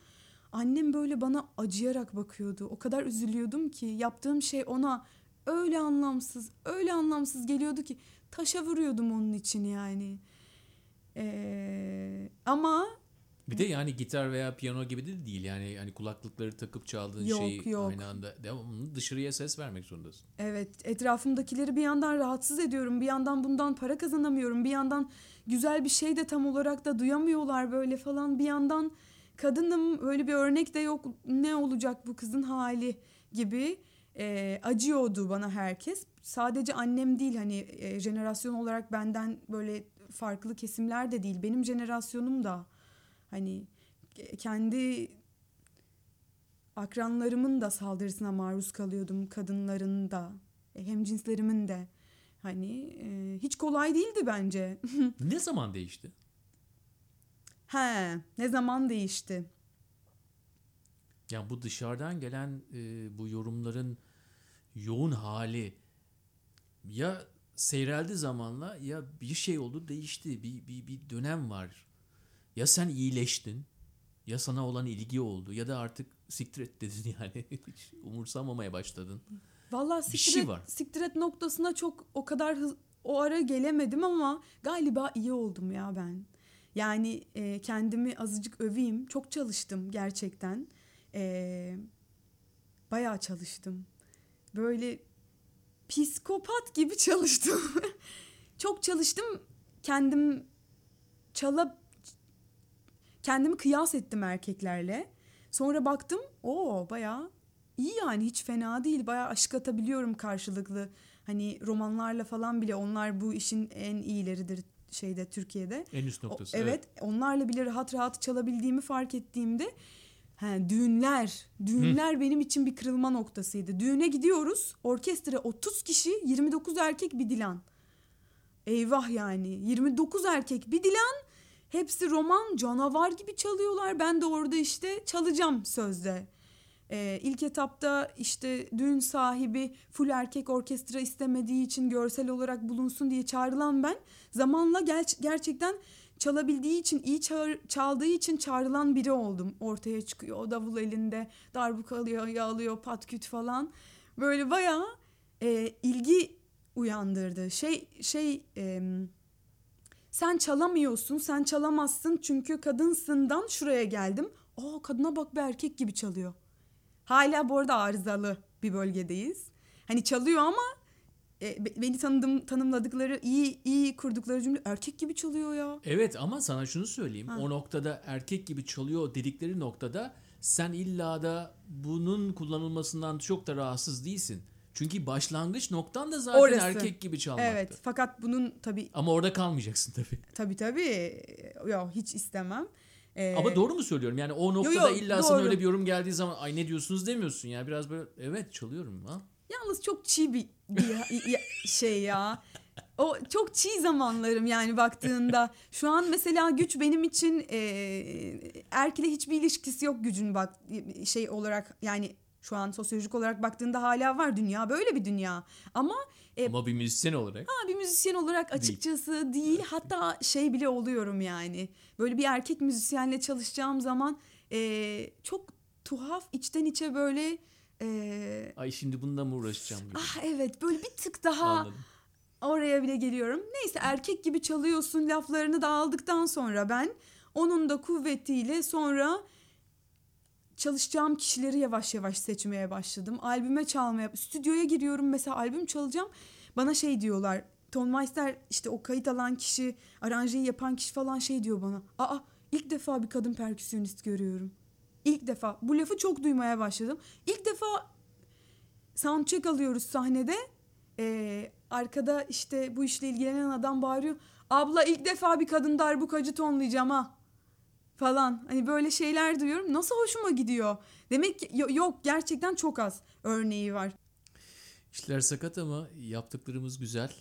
Annem böyle bana acıyarak bakıyordu. O kadar üzülüyordum ki yaptığım şey ona öyle anlamsız, öyle anlamsız geliyordu ki taşa vuruyordum onun için yani. Ee, ama bir de yani gitar veya piyano gibi de değil. Yani hani kulaklıkları takıp çaldığın yok, şeyi yok. aynı anda. Devamlı dışarıya ses vermek zorundasın. Evet etrafımdakileri bir yandan rahatsız ediyorum bir yandan bundan para kazanamıyorum bir yandan güzel bir şey de tam olarak da duyamıyorlar böyle falan. Bir yandan kadınım öyle bir örnek de yok ne olacak bu kızın hali gibi e, acıyordu bana herkes. Sadece annem değil hani e, jenerasyon olarak benden böyle farklı kesimler de değil. Benim jenerasyonum da Hani kendi akranlarımın da saldırısına maruz kalıyordum kadınların da e, hem cinslerimin de hani e, hiç kolay değildi bence. ne zaman değişti? He, ne zaman değişti? Yani bu dışarıdan gelen e, bu yorumların yoğun hali ya seyreldi zamanla ya bir şey oldu değişti bir, bir, bir dönem var ya sen iyileştin ya sana olan ilgi oldu ya da artık siktir et dedin yani hiç umursamamaya başladın. Vallahi Bir siktir, şey var. siktir et noktasına çok o kadar hız, o ara gelemedim ama galiba iyi oldum ya ben. Yani e, kendimi azıcık öveyim. Çok çalıştım gerçekten. E, bayağı çalıştım. Böyle psikopat gibi çalıştım. çok çalıştım. Kendim çala kendimi kıyas ettim erkeklerle. Sonra baktım o bayağı iyi yani hiç fena değil. Bayağı aşık atabiliyorum karşılıklı. Hani romanlarla falan bile onlar bu işin en iyileridir şeyde Türkiye'de. En üst O- noktası. evet, onlarla bile rahat rahat çalabildiğimi fark ettiğimde he, düğünler, düğünler benim için bir kırılma noktasıydı. Düğüne gidiyoruz, orkestra 30 kişi, 29 erkek bir Dilan. Eyvah yani 29 erkek bir Dilan, hepsi roman canavar gibi çalıyorlar. Ben de orada işte çalacağım sözde. Ee, ilk etapta işte düğün sahibi full erkek orkestra istemediği için görsel olarak bulunsun diye çağrılan ben zamanla ger- gerçekten çalabildiği için iyi çağır- çaldığı için çağrılan biri oldum. Ortaya çıkıyor o davul elinde darbuka alıyor yağlıyor patküt falan böyle bayağı e, ilgi uyandırdı. Şey şey em, sen çalamıyorsun sen çalamazsın çünkü kadınsından şuraya geldim. Aa kadına bak bir erkek gibi çalıyor. Hala bu arada arızalı bir bölgedeyiz. Hani çalıyor ama e, be- beni tanıdım tanımladıkları iyi iyi kurdukları cümle erkek gibi çalıyor ya. Evet ama sana şunu söyleyeyim. Ha. O noktada erkek gibi çalıyor dedikleri noktada sen illa da bunun kullanılmasından çok da rahatsız değilsin. Çünkü başlangıç noktan da zaten Orası. erkek gibi çalmaktı. Evet fakat bunun tabii Ama orada kalmayacaksın tabii. tabii tabii yok hiç istemem. Ee, Ama doğru mu söylüyorum? Yani o noktada yo, illa sana doğru. öyle bir yorum geldiği zaman ay ne diyorsunuz demiyorsun ya. Biraz böyle evet çalıyorum ha. Yalnız çok çiğ bir, bir şey ya. O çok çiğ zamanlarım yani baktığında. Şu an mesela güç benim için e, erkekle hiçbir ilişkisi yok gücün bak şey olarak yani şu an sosyolojik olarak baktığında hala var dünya böyle bir dünya. Ama E, Ama bir müzisyen olarak. ha, bir müzisyen olarak açıkçası değil. Hatta şey bile oluyorum yani. Böyle bir erkek müzisyenle çalışacağım zaman e, çok tuhaf içten içe böyle e, Ay şimdi bununla mı uğraşacağım gibi. ah evet böyle bir tık daha Anladım. oraya bile geliyorum. Neyse erkek gibi çalıyorsun laflarını da aldıktan sonra ben onun da kuvvetiyle sonra çalışacağım kişileri yavaş yavaş seçmeye başladım. Albüme çalmaya, stüdyoya giriyorum mesela albüm çalacağım. Bana şey diyorlar. Ton Meister işte o kayıt alan kişi, aranjeyi yapan kişi falan şey diyor bana. Aa ilk defa bir kadın perküsyonist görüyorum. İlk defa. Bu lafı çok duymaya başladım. İlk defa soundcheck alıyoruz sahnede. Ee, arkada işte bu işle ilgilenen adam bağırıyor. Abla ilk defa bir kadın darbukacı tonlayacağım ha. Falan. Hani böyle şeyler duyuyorum. Nasıl hoşuma gidiyor. Demek ki yo- yok gerçekten çok az örneği var. İşler sakat ama yaptıklarımız güzel.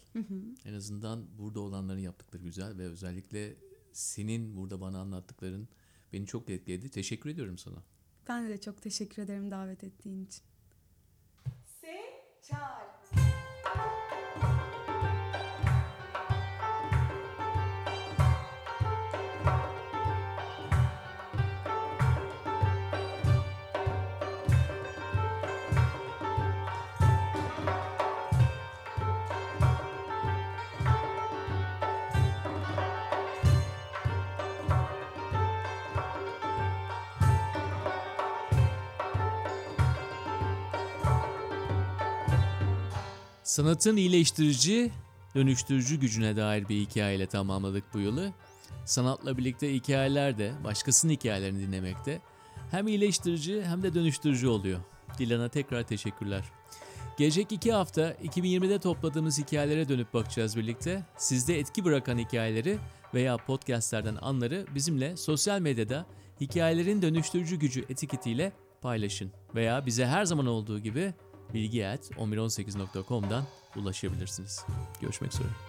En azından burada olanların yaptıkları güzel ve özellikle senin burada bana anlattıkların beni çok etkiledi. Teşekkür ediyorum sana. Ben de çok teşekkür ederim davet ettiğin için. Seçal. Sanatın iyileştirici, dönüştürücü gücüne dair bir hikayeyle tamamladık bu yılı. Sanatla birlikte hikayeler de başkasının hikayelerini dinlemekte hem iyileştirici hem de dönüştürücü oluyor. Dilan'a tekrar teşekkürler. Gelecek iki hafta 2020'de topladığımız hikayelere dönüp bakacağız birlikte. Sizde etki bırakan hikayeleri veya podcastlerden anları bizimle sosyal medyada hikayelerin dönüştürücü gücü etiketiyle paylaşın. Veya bize her zaman olduğu gibi bilgi at 1118.com'dan ulaşabilirsiniz. Görüşmek üzere.